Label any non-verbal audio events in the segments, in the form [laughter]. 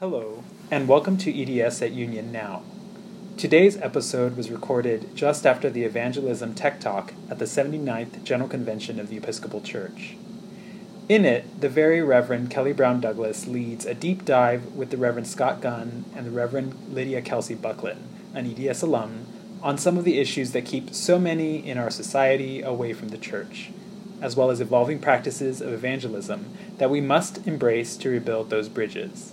Hello, and welcome to EDS at Union Now. Today's episode was recorded just after the Evangelism Tech Talk at the 79th General Convention of the Episcopal Church. In it, the very Reverend Kelly Brown Douglas leads a deep dive with the Reverend Scott Gunn and the Reverend Lydia Kelsey Bucklin, an EDS alum, on some of the issues that keep so many in our society away from the church, as well as evolving practices of evangelism that we must embrace to rebuild those bridges.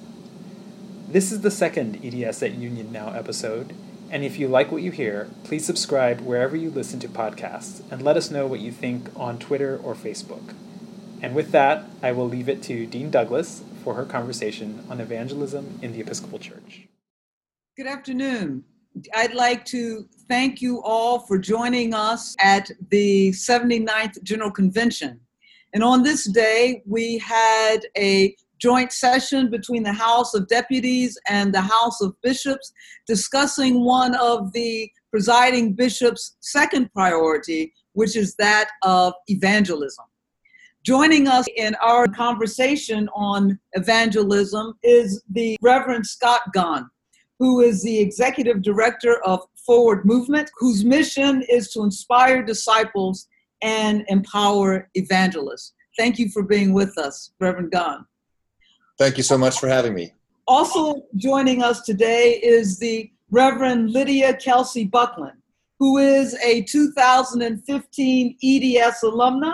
This is the second EDS at Union Now episode, and if you like what you hear, please subscribe wherever you listen to podcasts and let us know what you think on Twitter or Facebook. And with that, I will leave it to Dean Douglas for her conversation on evangelism in the Episcopal Church. Good afternoon. I'd like to thank you all for joining us at the 79th General Convention. And on this day, we had a joint session between the House of Deputies and the House of Bishops discussing one of the presiding bishop's second priority, which is that of evangelism. Joining us in our conversation on evangelism is the Reverend Scott Gunn, who is the executive director of Forward Movement, whose mission is to inspire disciples and empower evangelists. Thank you for being with us, Reverend Gunn. Thank you so much for having me. Also joining us today is the Reverend Lydia Kelsey Bucklin, who is a 2015 EDS alumna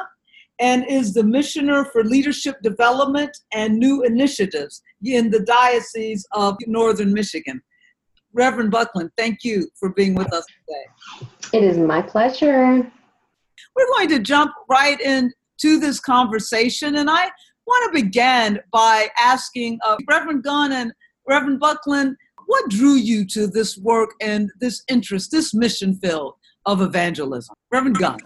and is the Missioner for Leadership Development and New Initiatives in the Diocese of Northern Michigan. Reverend Bucklin, thank you for being with us today. It is my pleasure. We're going to jump right into this conversation, and I want to begin by asking uh, Reverend Gunn and Reverend Bucklin, what drew you to this work and this interest, this mission field of evangelism? Reverend Gunn.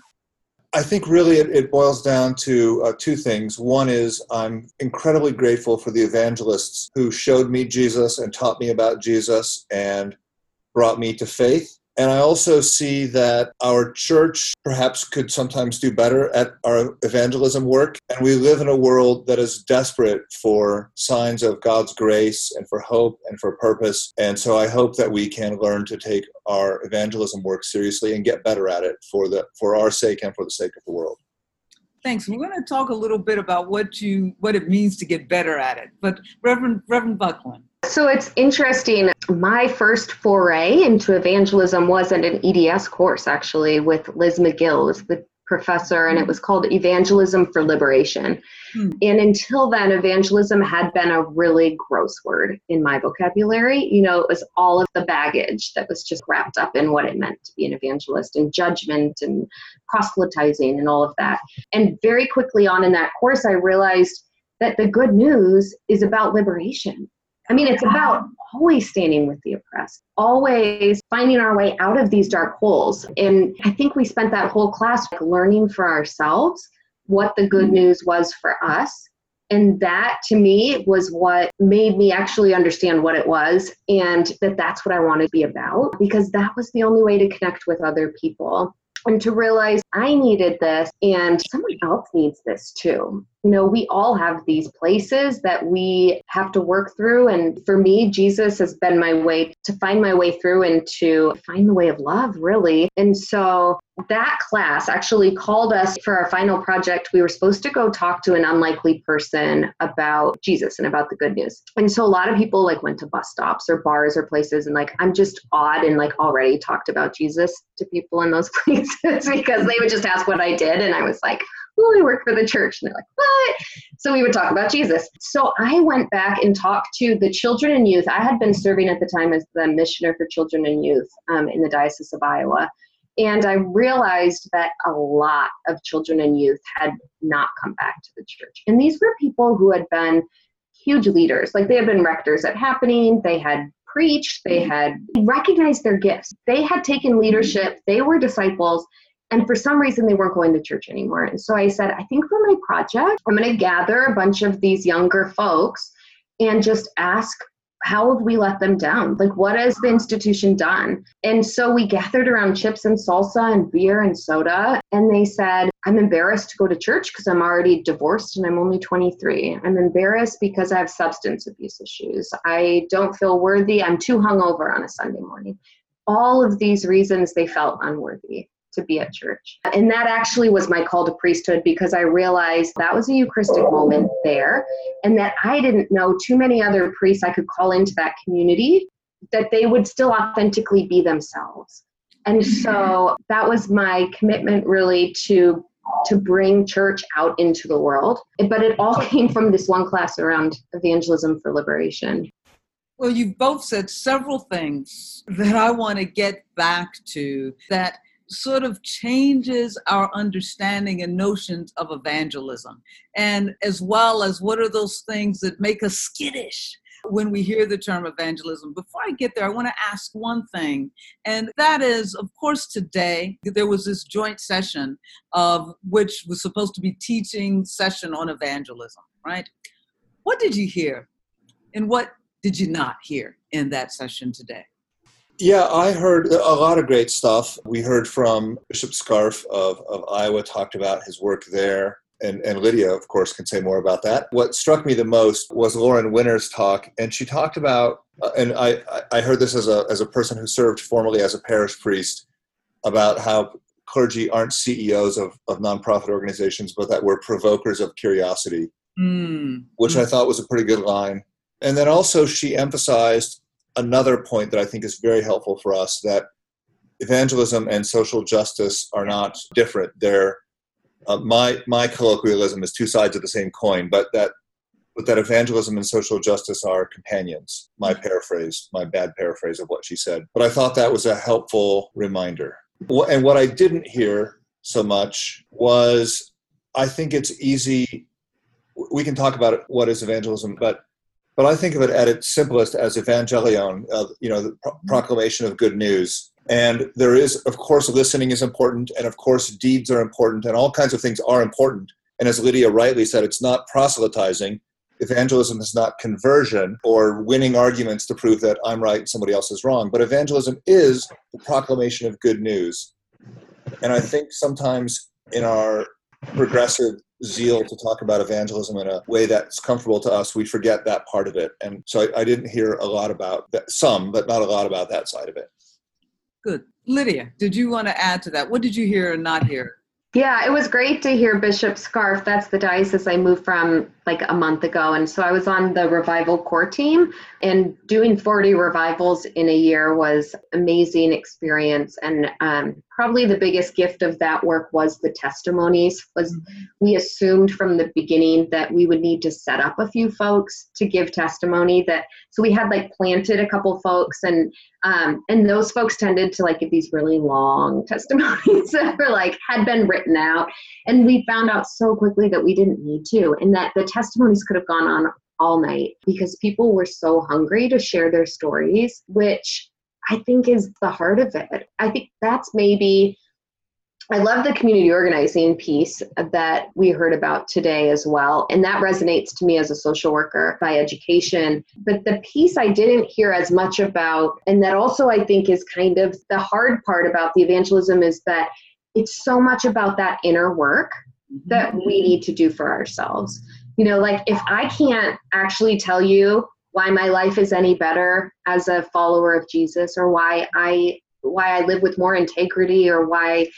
I think really it, it boils down to uh, two things. One is I'm incredibly grateful for the evangelists who showed me Jesus and taught me about Jesus and brought me to faith. And I also see that our church perhaps could sometimes do better at our evangelism work. And we live in a world that is desperate for signs of God's grace and for hope and for purpose. And so I hope that we can learn to take our evangelism work seriously and get better at it for the for our sake and for the sake of the world. Thanks. We're going to talk a little bit about what you what it means to get better at it. But Reverend Reverend Bucklin. So it's interesting. My first foray into evangelism was not an EDS course, actually, with Liz McGill, was the professor, and it was called Evangelism for Liberation. Hmm. And until then, evangelism had been a really gross word in my vocabulary. You know, it was all of the baggage that was just wrapped up in what it meant to be an evangelist and judgment and proselytizing and all of that. And very quickly on in that course, I realized that the good news is about liberation I mean, it's about always standing with the oppressed, always finding our way out of these dark holes. And I think we spent that whole class learning for ourselves what the good mm-hmm. news was for us. And that to me was what made me actually understand what it was and that that's what I want to be about because that was the only way to connect with other people and to realize I needed this and someone else needs this too. You know, we all have these places that we have to work through. And for me, Jesus has been my way to find my way through and to find the way of love, really. And so that class actually called us for our final project. We were supposed to go talk to an unlikely person about Jesus and about the good news. And so a lot of people like went to bus stops or bars or places and like I'm just odd and like already talked about Jesus to people in those [laughs] places because they would just ask what I did and I was like, well, I work for the church. And they're like, what? So we would talk about Jesus. So I went back and talked to the children and youth. I had been serving at the time as the missioner for children and youth um, in the Diocese of Iowa. And I realized that a lot of children and youth had not come back to the church. And these were people who had been huge leaders. Like they had been rectors at Happening, they had preached, they had recognized their gifts, they had taken leadership, they were disciples. And for some reason, they weren't going to church anymore. And so I said, I think for my project, I'm going to gather a bunch of these younger folks and just ask how have we let them down? Like, what has the institution done? And so we gathered around chips and salsa and beer and soda, and they said, I'm embarrassed to go to church because I'm already divorced and I'm only 23. I'm embarrassed because I have substance abuse issues. I don't feel worthy. I'm too hungover on a Sunday morning. All of these reasons they felt unworthy to be at church. And that actually was my call to priesthood because I realized that was a Eucharistic moment there and that I didn't know too many other priests I could call into that community that they would still authentically be themselves. And so that was my commitment really to to bring church out into the world. But it all came from this one class around evangelism for liberation. Well, you've both said several things that I want to get back to that sort of changes our understanding and notions of evangelism, and as well as what are those things that make us skittish when we hear the term evangelism. Before I get there, I want to ask one thing, and that is, of course, today there was this joint session of which was supposed to be teaching session on evangelism, right? What did you hear, and what did you not hear in that session today? Yeah, I heard a lot of great stuff. We heard from Bishop Scarfe of, of Iowa, talked about his work there. And, and Lydia, of course, can say more about that. What struck me the most was Lauren Winner's talk, and she talked about, uh, and I, I heard this as a, as a person who served formerly as a parish priest, about how clergy aren't CEOs of, of nonprofit organizations, but that we're provokers of curiosity, mm. which mm. I thought was a pretty good line. And then also, she emphasized another point that I think is very helpful for us that evangelism and social justice are not different. They're uh, my my colloquialism is two sides of the same coin, but that but that evangelism and social justice are companions. My paraphrase, my bad paraphrase of what she said. But I thought that was a helpful reminder. And what I didn't hear so much was I think it's easy. We can talk about what is evangelism, but but I think of it at its simplest as evangelion, uh, you know, the pro- proclamation of good news. And there is, of course, listening is important, and of course, deeds are important, and all kinds of things are important. And as Lydia rightly said, it's not proselytizing. Evangelism is not conversion or winning arguments to prove that I'm right and somebody else is wrong. But evangelism is the proclamation of good news. And I think sometimes in our progressive zeal to talk about evangelism in a way that's comfortable to us, we forget that part of it. And so I, I didn't hear a lot about that, some, but not a lot about that side of it. Good. Lydia, did you want to add to that? What did you hear or not hear? Yeah, it was great to hear Bishop Scarfe. That's the diocese I moved from like a month ago. And so I was on the revival core team and doing 40 revivals in a year was amazing experience. And um, probably the biggest gift of that work was the testimonies was we assumed from the beginning that we would need to set up a few folks to give testimony that so we had like planted a couple folks and um, and those folks tended to like give these really long [laughs] testimonies that were like had been written out and we found out so quickly that we didn't need to and that the testimonies could have gone on all night because people were so hungry to share their stories which I think is the heart of it. I think that's maybe I love the community organizing piece that we heard about today as well. And that resonates to me as a social worker by education. But the piece I didn't hear as much about, and that also I think is kind of the hard part about the evangelism, is that it's so much about that inner work that we need to do for ourselves. You know, like if I can't actually tell you why my life is any better as a follower of Jesus or why I why I live with more integrity or why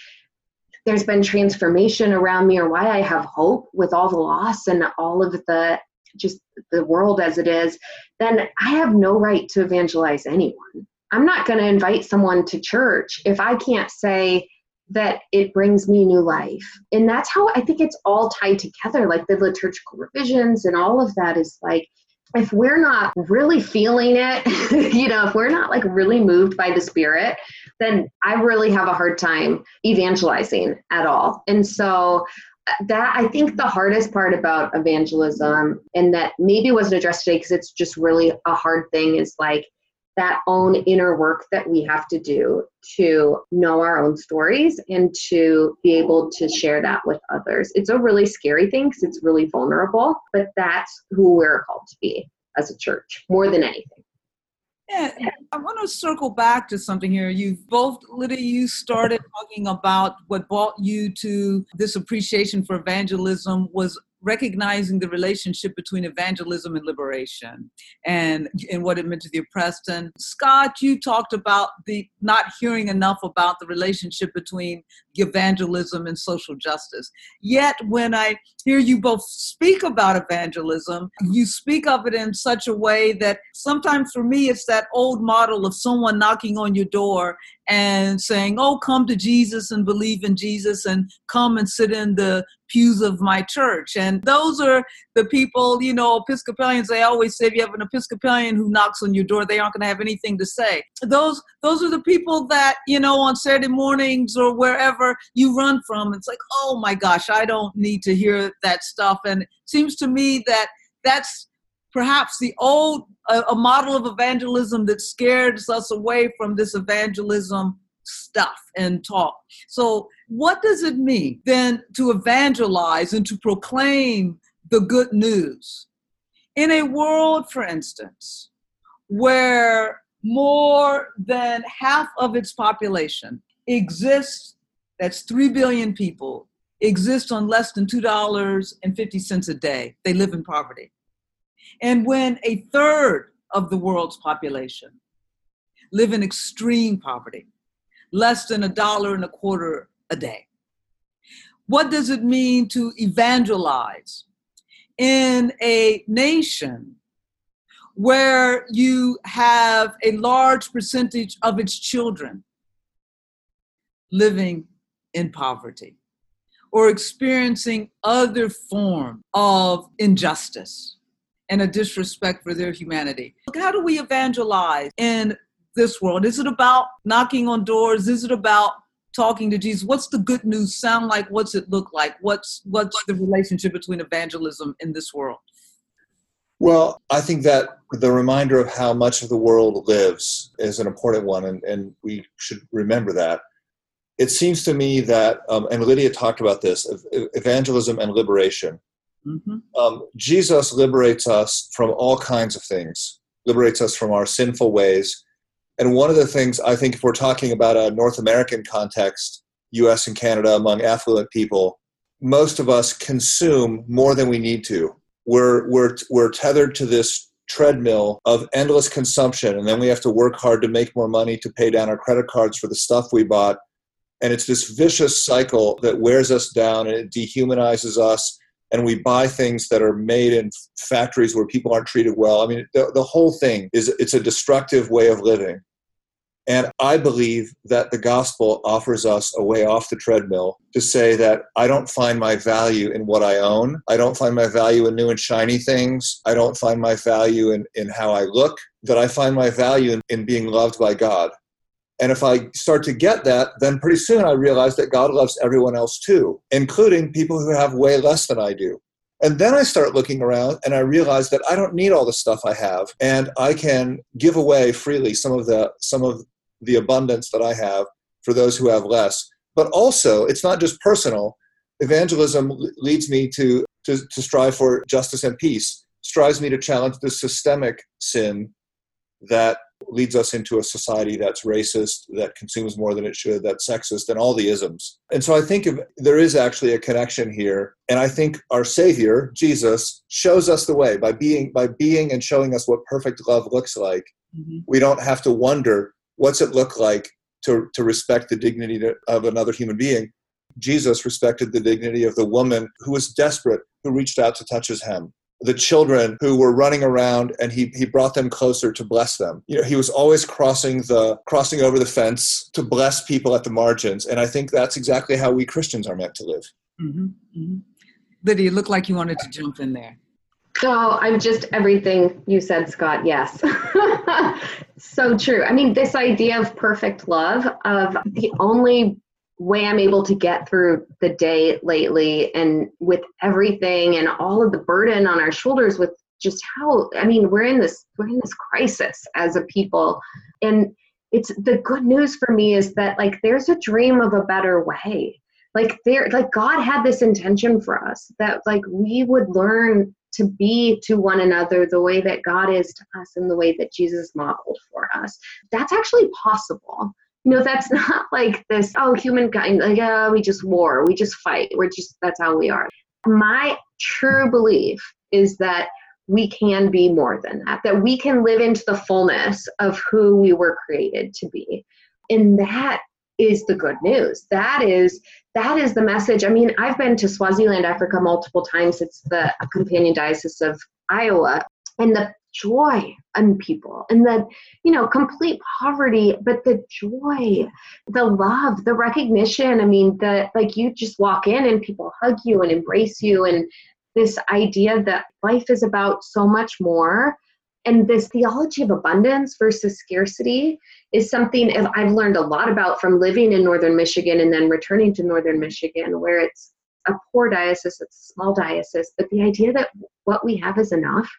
there's been transformation around me or why I have hope with all the loss and all of the just the world as it is, then I have no right to evangelize anyone. I'm not going to invite someone to church if I can't say that it brings me new life. And that's how I think it's all tied together. Like the liturgical revisions and all of that is like if we're not really feeling it, [laughs] you know, if we're not like really moved by the spirit, then I really have a hard time evangelizing at all. And so uh, that I think the hardest part about evangelism and that maybe wasn't addressed today because it's just really a hard thing is like that own inner work that we have to do to know our own stories and to be able to share that with others. It's a really scary thing because it's really vulnerable, but that's who we're called to be as a church more than anything. Yeah, I want to circle back to something here. You've both, Lydia, you started talking about what brought you to this appreciation for evangelism was recognizing the relationship between evangelism and liberation and and what it meant to the oppressed. And scott you talked about the not hearing enough about the relationship between evangelism and social justice yet when i hear you both speak about evangelism you speak of it in such a way that sometimes for me it's that old model of someone knocking on your door and saying oh come to jesus and believe in jesus and come and sit in the pews of my church. And those are the people, you know, Episcopalians, they always say if you have an Episcopalian who knocks on your door, they aren't going to have anything to say. Those those are the people that, you know, on Saturday mornings or wherever you run from. It's like, oh my gosh, I don't need to hear that stuff. And it seems to me that that's perhaps the old a model of evangelism that scares us away from this evangelism stuff and talk. So, what does it mean then to evangelize and to proclaim the good news? In a world, for instance, where more than half of its population exists, that's 3 billion people, exist on less than $2.50 a day. They live in poverty. And when a third of the world's population live in extreme poverty, less than a dollar and a quarter a day. What does it mean to evangelize in a nation where you have a large percentage of its children living in poverty or experiencing other form of injustice and a disrespect for their humanity. How do we evangelize in this world? Is it about knocking on doors? Is it about talking to Jesus? What's the good news sound like? What's it look like? What's what's the relationship between evangelism in this world? Well, I think that the reminder of how much of the world lives is an important one, and, and we should remember that. It seems to me that, um, and Lydia talked about this, evangelism and liberation. Mm-hmm. Um, Jesus liberates us from all kinds of things, liberates us from our sinful ways, and one of the things I think, if we're talking about a North American context, US and Canada among affluent people, most of us consume more than we need to. We're, we're, we're tethered to this treadmill of endless consumption, and then we have to work hard to make more money to pay down our credit cards for the stuff we bought. And it's this vicious cycle that wears us down and it dehumanizes us. And we buy things that are made in factories where people aren't treated well. I mean, the, the whole thing is it's a destructive way of living. And I believe that the gospel offers us a way off the treadmill to say that I don't find my value in what I own. I don't find my value in new and shiny things. I don't find my value in, in how I look, that I find my value in, in being loved by God. And if I start to get that, then pretty soon I realize that God loves everyone else too, including people who have way less than I do. And then I start looking around and I realize that I don't need all the stuff I have and I can give away freely some of the some of the abundance that I have for those who have less. But also, it's not just personal. Evangelism leads me to, to, to strive for justice and peace, strives me to challenge the systemic sin that leads us into a society that's racist, that consumes more than it should, that's sexist, and all the isms. And so I think if, there is actually a connection here. And I think our Savior, Jesus, shows us the way by being by being and showing us what perfect love looks like. Mm-hmm. We don't have to wonder what's it look like to, to respect the dignity of another human being? Jesus respected the dignity of the woman who was desperate, who reached out to touch his hem. The children who were running around and he, he brought them closer to bless them. You know, he was always crossing the crossing over the fence to bless people at the margins. And I think that's exactly how we Christians are meant to live. Mm-hmm, mm-hmm. Lydia, looked like you wanted to jump in there. Oh, I'm just everything you said, Scott. Yes. [laughs] so true. I mean, this idea of perfect love, of the only way I'm able to get through the day lately and with everything and all of the burden on our shoulders with just how I mean, we're in this we're in this crisis as a people. And it's the good news for me is that like there's a dream of a better way like there like god had this intention for us that like we would learn to be to one another the way that God is to us and the way that Jesus modeled for us. That's actually possible. You know, that's [laughs] not like this, oh, humankind, like, oh, we just war, we just fight, we're just, that's how we are. My true belief is that we can be more than that, that we can live into the fullness of who we were created to be. And that is the good news. That is that is the message. I mean, I've been to Swaziland, Africa multiple times. It's the companion diocese of Iowa. And the joy in people and the you know complete poverty but the joy the love the recognition i mean the like you just walk in and people hug you and embrace you and this idea that life is about so much more and this theology of abundance versus scarcity is something I've learned a lot about from living in northern Michigan and then returning to northern Michigan, where it's a poor diocese, it's a small diocese, but the idea that what we have is enough.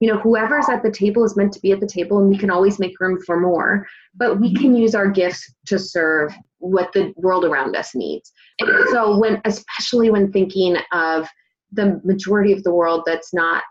You know, whoever's at the table is meant to be at the table, and we can always make room for more, but we can use our gifts to serve what the world around us needs. And so, when, especially when thinking of the majority of the world that's not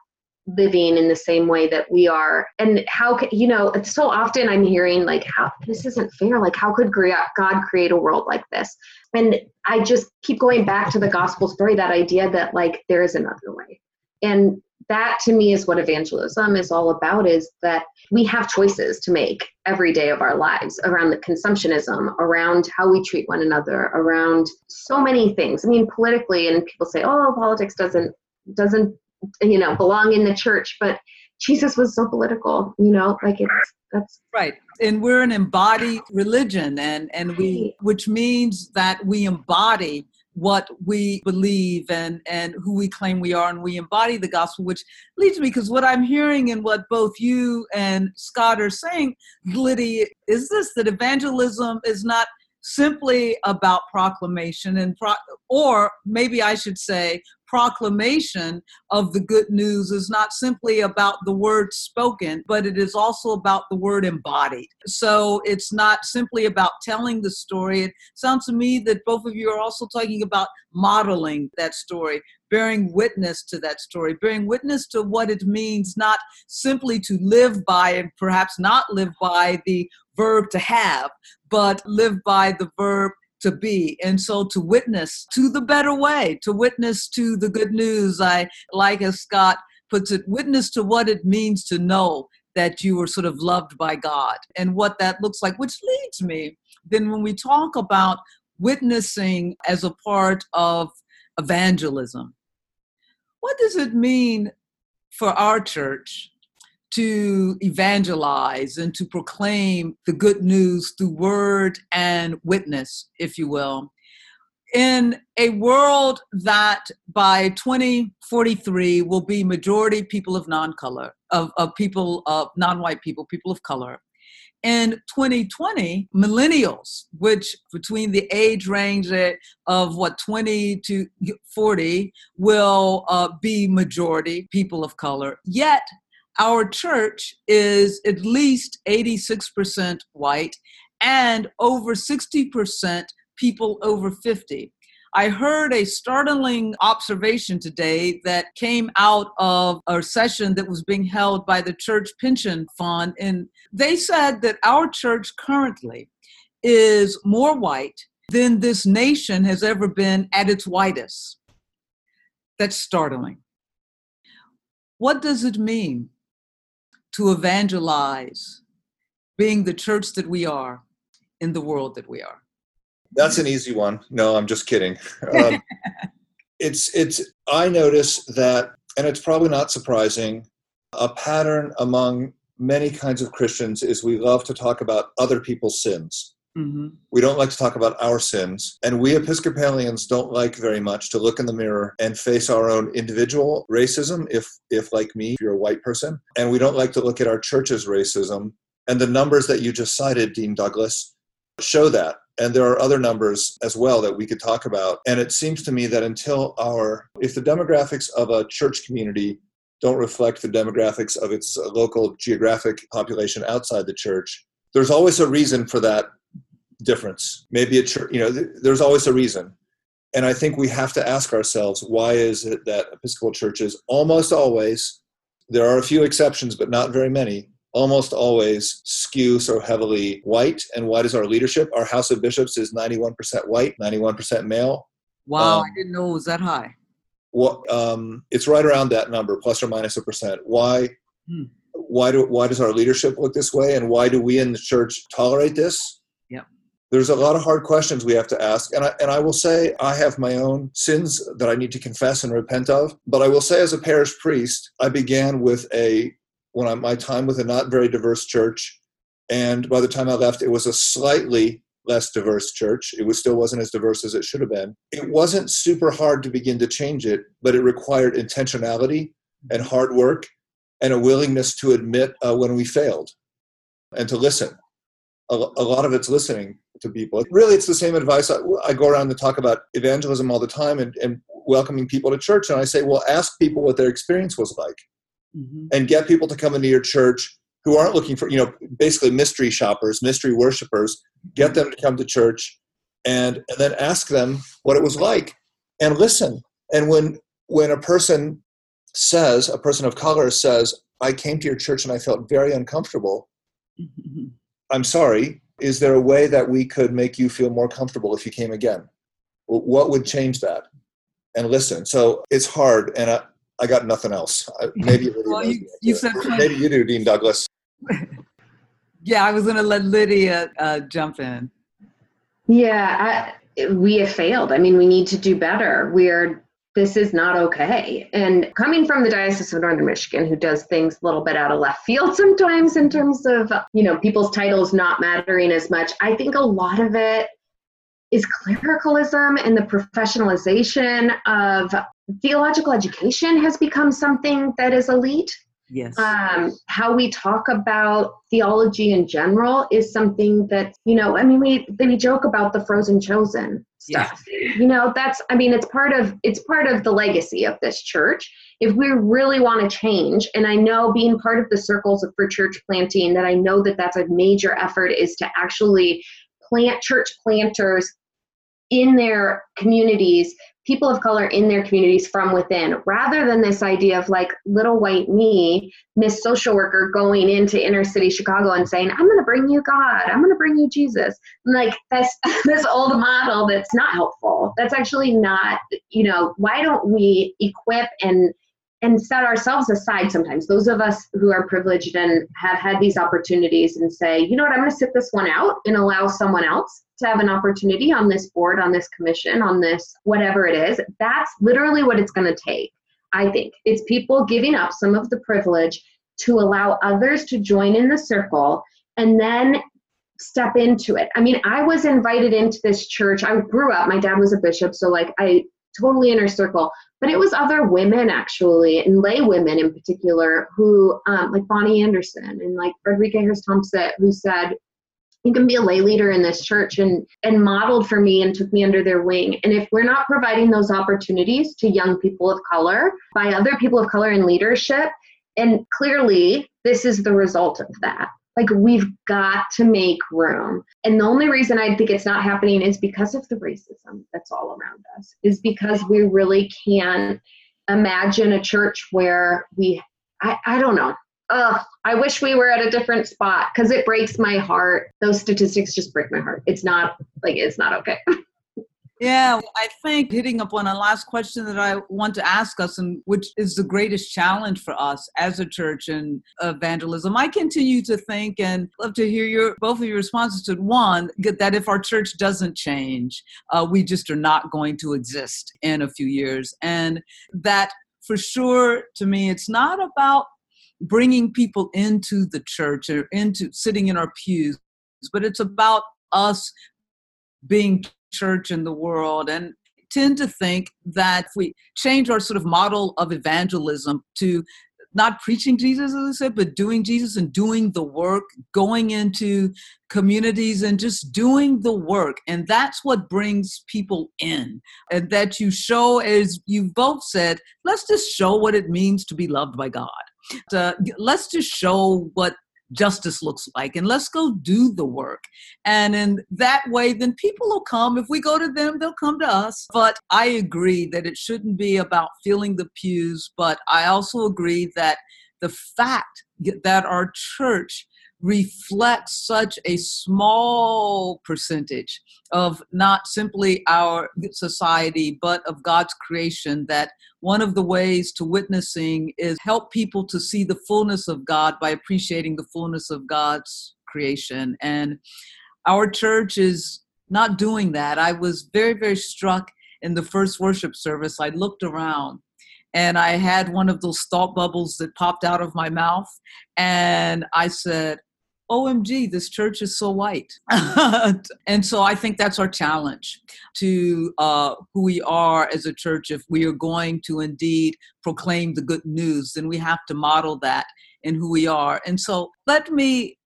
living in the same way that we are and how can you know it's so often i'm hearing like how this isn't fair like how could god create a world like this? And i just keep going back to the gospel story that idea that like there is another way. And that to me is what evangelism is all about is that we have choices to make every day of our lives around the consumptionism around how we treat one another around so many things. I mean politically and people say oh politics doesn't doesn't you know belong in the church but jesus was so political you know like it's that's right and we're an embodied religion and and we which means that we embody what we believe and and who we claim we are and we embody the gospel which leads me because what i'm hearing and what both you and scott are saying liddy is this that evangelism is not simply about proclamation and pro- or maybe i should say proclamation of the good news is not simply about the word spoken, but it is also about the word embodied. So it's not simply about telling the story. It sounds to me that both of you are also talking about modeling that story, bearing witness to that story, bearing witness to what it means not simply to live by and perhaps not live by the verb to have, but live by the verb to be. And so to witness to the better way, to witness to the good news, I like as Scott puts it, witness to what it means to know that you were sort of loved by God and what that looks like, which leads me then when we talk about witnessing as a part of evangelism, what does it mean for our church to evangelize and to proclaim the good news through word and witness, if you will. In a world that by 2043 will be majority people of non-color, of, of people of non-white people, people of color. In 2020, millennials, which between the age range of what 20 to 40 will uh, be majority people of color. Yet our church is at least 86% white and over 60% people over 50. I heard a startling observation today that came out of a session that was being held by the Church Pension Fund. And they said that our church currently is more white than this nation has ever been at its whitest. That's startling. What does it mean to evangelize, being the church that we are in the world that we are? That's an easy one. No, I'm just kidding. [laughs] Um, it's it's. I notice that, and it's probably not surprising. A pattern among many kinds of Christians is we love to talk about other people's sins. Mm-hmm. We don't like to talk about our sins. And we Episcopalians don't like very much to look in the mirror and face our own individual racism, if, if like me, if you're a white person. And we don't like to look at our church's racism. And the numbers that you just cited, Dean Douglas, show that. And there are other numbers as well that we could talk about. And it seems to me that until our, if the demographics of a church community don't reflect the demographics of its local geographic population outside the church, there's always a reason for that difference. Maybe a church, you know, th- there's always a reason. And I think we have to ask ourselves why is it that Episcopal churches almost always, there are a few exceptions, but not very many, almost always skew so heavily white. And white is our leadership. Our House of Bishops is 91% white, 91% male. Wow, um, I didn't know it was that high. What um, it's right around that number, plus or minus a percent. Why? Hmm. Why do why does our leadership look this way, and why do we in the church tolerate this? There's a lot of hard questions we have to ask, and I and I will say I have my own sins that I need to confess and repent of. But I will say, as a parish priest, I began with a when I, my time with a not very diverse church, and by the time I left, it was a slightly less diverse church. It was still wasn't as diverse as it should have been. It wasn't super hard to begin to change it, but it required intentionality and hard work and a willingness to admit uh, when we failed and to listen. A, a, lot of it's listening to people. Really, it's the same advice. I, I go around and talk about evangelism all the time and, and, welcoming people to church. And I say, well, ask people what their experience was like mm-hmm. and get people to come into your church who aren't looking for, you know, basically mystery shoppers, mystery worshipers, get them to come to church and, and then ask them what it was like and listen. And when when a person says, a person of color says, I came to your church and I felt very uncomfortable, mm-hmm. I'm sorry, is there a way that we could make you feel more comfortable if you came again? What would change that? And listen. So it's hard, and I, I got nothing else. Maybe well, you, you said maybe you do, Dean Douglas. [laughs] yeah, I was going to let Lydia uh, jump in. Yeah, I, we have failed. I mean, we need to do better. We're this is not okay. And coming from the Diocese of Northern Michigan, who does things a little bit out of left field [laughs] sometimes in terms of, you know, people's titles not mattering as much, I think a lot of it is clericalism and the professionalization of theological education has become something that is elite. Yes. Um, how we talk about theology in general is something that, you know, I mean, we, we joke about the frozen chosen stuff. Yeah. You know, that's, I mean, it's part of, it's part of the legacy of this church. If we really want to change, and I know being part of the circles for church planting, that I know that that's a major effort is to actually plant church planters in their communities people of color in their communities from within rather than this idea of like little white me miss social worker going into inner city chicago and saying i'm going to bring you god. I'm going to bring you jesus. And like this [laughs] this old model that's not helpful. That's actually not you know why don't we equip and and set ourselves aside sometimes. Those of us who are privileged and have had these opportunities and say you know what? I'm going to sit this one out and allow someone else to have an opportunity on this board on this commission on this whatever it is. That's literally what it's going to take i think. It's people giving up some of the privilege to allow others to join in the circle and then step into it. I mean i was invited into this church. I grew up my dad was a bishop so like i totally inner circle but it was other women actually and lay women in particular who um, like bonnie anderson and like frederica harris thompson who said you can be a lay leader in this church and and modeled for me and took me under their wing. And if we're not providing those opportunities to young people of color by other people of color in leadership and clearly this is the result of that like we've got to make room. And the only reason I think it's not happening is because of the racism that's all around us. Is because we really can't imagine a church where we I, I don't know. Ugh, I wish we were at a different spot because it breaks my heart. Those statistics just break my heart. It's not like it's not okay. [laughs] Yeah, I think hitting up on a last question that I want to ask us, and which is the greatest challenge for us as a church in evangelism. I continue to think and love to hear your both of your responses to one that if our church doesn't change, uh, we just are not going to exist in a few years, and that for sure to me, it's not about bringing people into the church or into sitting in our pews, but it's about us being church in the world and tend to think that if we change our sort of model of evangelism to not preaching Jesus, as I said, but doing Jesus and doing the work, going into communities and just doing the work. And that's what brings people in. And that you show, as you both said, let's just show what it means to be loved by God. Uh, let's just show what justice looks like and let's go do the work. And in that way then people will come. If we go to them they'll come to us. But i agree that it shouldn't be about filling the pews but i also agree that the fact that our church reflects such a small percentage of not simply our society but of God's creation that one of the ways to witnessing is help people to see the fullness of God by appreciating the fullness of God's creation and our church is not doing that i was very very struck in the first worship service i looked around and I had one of those thought bubbles that popped out of my mouth. And I said, OMG, this church is so white. [laughs] and so I think that's our challenge to uh, who we are as a church. If we are going to indeed proclaim the good news, then we have to model that in who we are. And so let me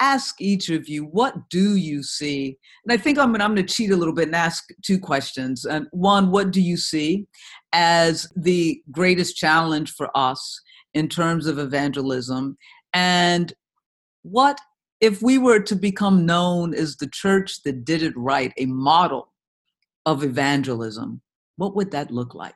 ask each of you, what do you see? And I think I'm, I'm going to cheat a little bit and ask two questions. And one, what do you see as the greatest challenge for us in terms of evangelism? And what if we were to become known as the church that did it right, a model of evangelism? What would that look like?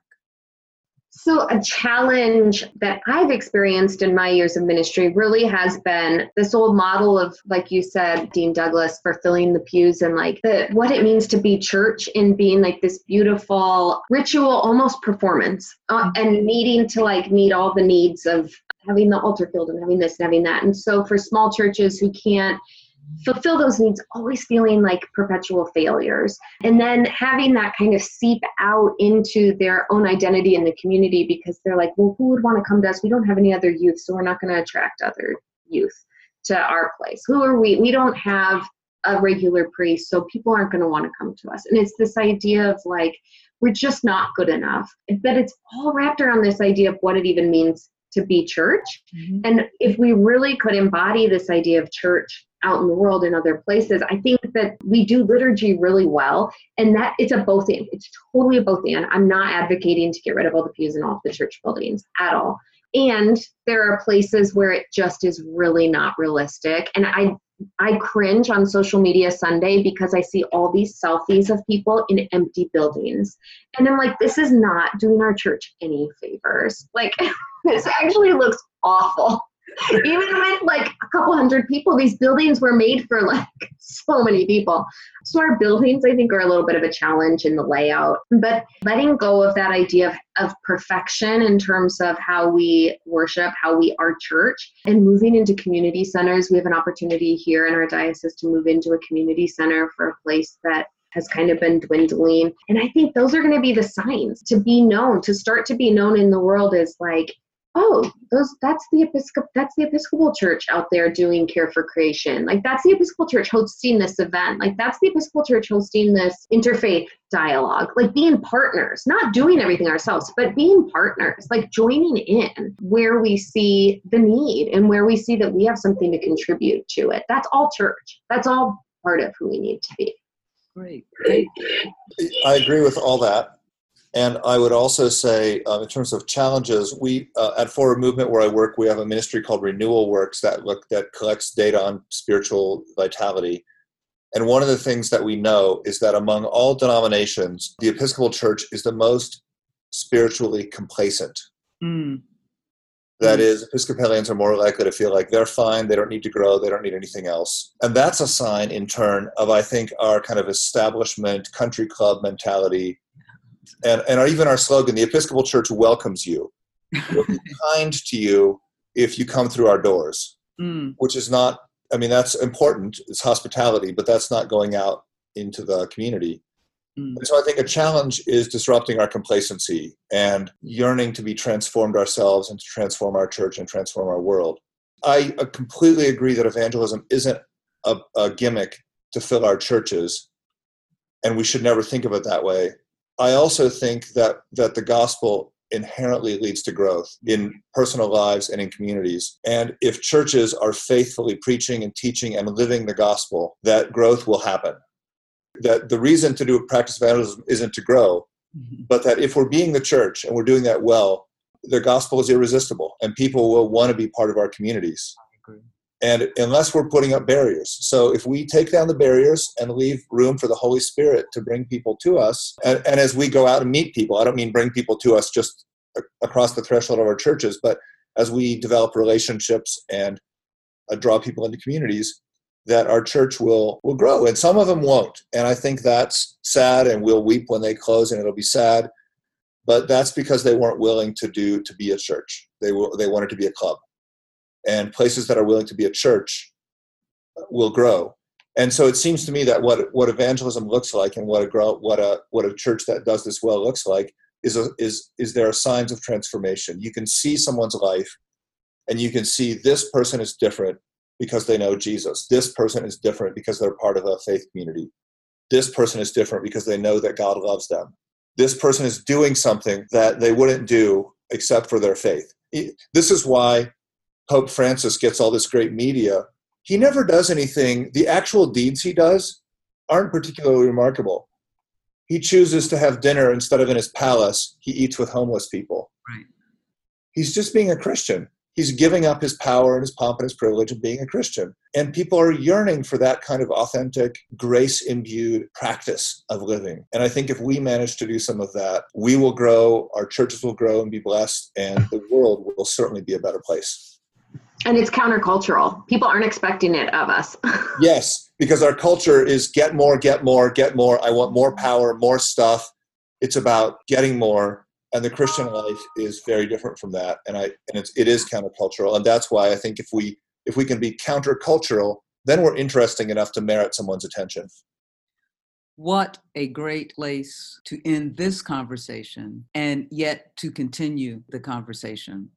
So, a challenge that I've experienced in my years of ministry really has been this old model of, like you said, Dean Douglas, for filling the pews and like the, what it means to be church in being like this beautiful ritual, almost performance, uh, mm-hmm. and needing to like meet all the needs of having the altar filled and having this and having that. And so, for small churches who can't fulfill those needs, always feeling like perpetual failures. And then having that kind of seep out into their own identity in the community because they're like, well, who would want to come to us? We don't have any other youth, so we're not going to attract other youth to our place. Who are we? We don't have a regular priest, so people aren't going to want to come to us. And it's this idea of like, we're just not good enough. But it's all wrapped around this idea of what it even means to be church. Mm-hmm. And if we really could embody this idea of church out in the world in other places, I think that we do liturgy really well. And that it's a both and. It's totally a both and. I'm not advocating to get rid of all the pews in all the church buildings at all. And there are places where it just is really not realistic. And I I cringe on social media Sunday because I see all these selfies of people in empty buildings. And I'm like, this is not doing our church any favors. Like, [laughs] this actually looks awful. Even with like a couple hundred people, these buildings were made for like so many people. So our buildings, I think, are a little bit of a challenge in the layout. But letting go of that idea of, of perfection in terms of how we worship, how we are church, and moving into community centers. We have an opportunity here in our diocese to move into a community center for a place that has kind of been dwindling. And I think those are going to be the signs to be known, to start to be known in the world as like oh those that's the episcopal that's the episcopal church out there doing care for creation. Like that's the episcopal church hosting this event. Like that's the episcopal church hosting this interfaith dialogue. Like being partners not doing everything ourselves but being partners. Like joining in where we see the need and where we see that we have something to contribute to it. That's all church. That's all part of who we need to be. Great, great. i agree with all that and I would also say, um, in terms of challenges, we uh, at Forward Movement, where I work, we have a ministry called Renewal Works that look that collects data on spiritual vitality. And one of the things that we know is that among all denominations, the Episcopal Church is the most spiritually complacent. Mm. That mm. is, Episcopalians are more likely to feel like they're fine, they don't need to grow, they don't need anything else. And that's a sign, in turn, of I think our kind of establishment country club mentality and, and even our slogan, the Episcopal Church welcomes you. We'll be [laughs] kind to you if you come through our doors, mm. which is not, I mean, that's important. It's hospitality, but that's not going out into the community. Mm. And so I think a challenge is disrupting our complacency and yearning to be transformed ourselves and to transform our church and transform our world. I completely agree that evangelism isn't a, a gimmick to fill our churches, and we should never think of it that way. I also think that that the gospel inherently leads to growth in personal lives and in communities. And if churches are faithfully preaching and teaching and living the gospel, that growth will happen. That the reason to do a practice of evangelism isn't to grow, mm-hmm. but that if we're being the church and we're doing that well, the gospel is irresistible and people will want to be part of our communities. And unless we're putting up barriers. So if we take down the barriers and leave room for the holy spirit to bring people to us and, and as we go out and meet people i don't mean bring people to us just across the threshold of our churches but as we develop relationships and uh, draw people into communities that our church will will grow and some of them won't. And i think that's sad and we'll weep when they close and it'll be sad but that's because they weren't willing to do to be a church. They were they wanted to be a club and places that are willing to be a church will grow and so it seems to me that what what evangelism looks like and what a grow what a what a church that does this well looks like is a, is is there are signs of transformation you can see someone's life and you can see this person is different because they know Jesus. This person is different because they're part of a faith community. This person is different because they know that God loves them. This person is doing something that they wouldn't do except for their faith. This is why Pope Francis gets all this great media. He never does anything, the actual deeds he does aren't particularly remarkable. He chooses to have dinner instead of in his palace, he eats with homeless people. Right. He's just being a Christian he's giving up his power and his pomp and his privilege of being a Christian. And people are yearning for that kind of authentic, grace imbued practice of living. And I think if we manage to do some of that, we will grow, our churches will grow and be blessed, and the world will certainly be a better place. And it's countercultural. People aren't expecting it of us. [laughs] yes, because our culture is get more, get more, get more. I want more power, more stuff. It's about getting more and the Christian life is very different from that. And I and it's it is countercultural, and that's why I think if we if we can be countercultural, then we're interesting enough to merit someone's attention. What a great place to end this conversation and yet to continue the conversation.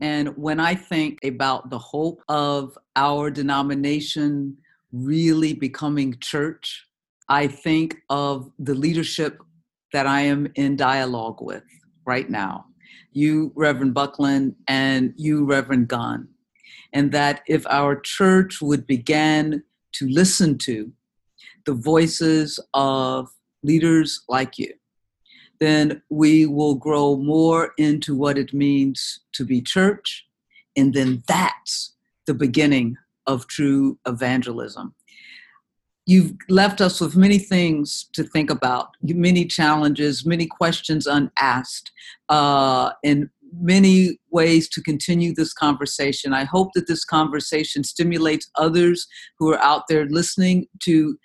And when I think about the hope of our denomination really becoming church, I think of the leadership that I am in dialogue with right now, you, Reverend Bucklin, and you, Reverend Gunn, and that if our church would begin to listen to the voices of leaders like you, then we will grow more into what it means to be church. And then that's the beginning of true evangelism you've left us with many things to think about, many challenges, many questions unasked, uh, and many ways to continue this conversation. I hope that this conversation stimulates others who are out there listening to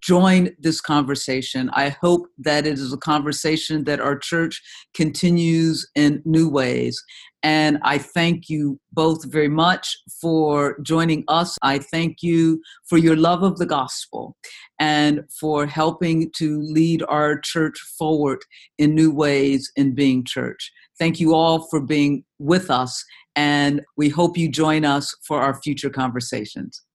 join this conversation. I hope that it is a conversation that our church continues in new ways. And I thank you both very much for joining us. I thank you for your love of the gospel and for helping to lead our church forward in new ways in being church. Thank you all for being with us, and we hope you join us for our future conversations.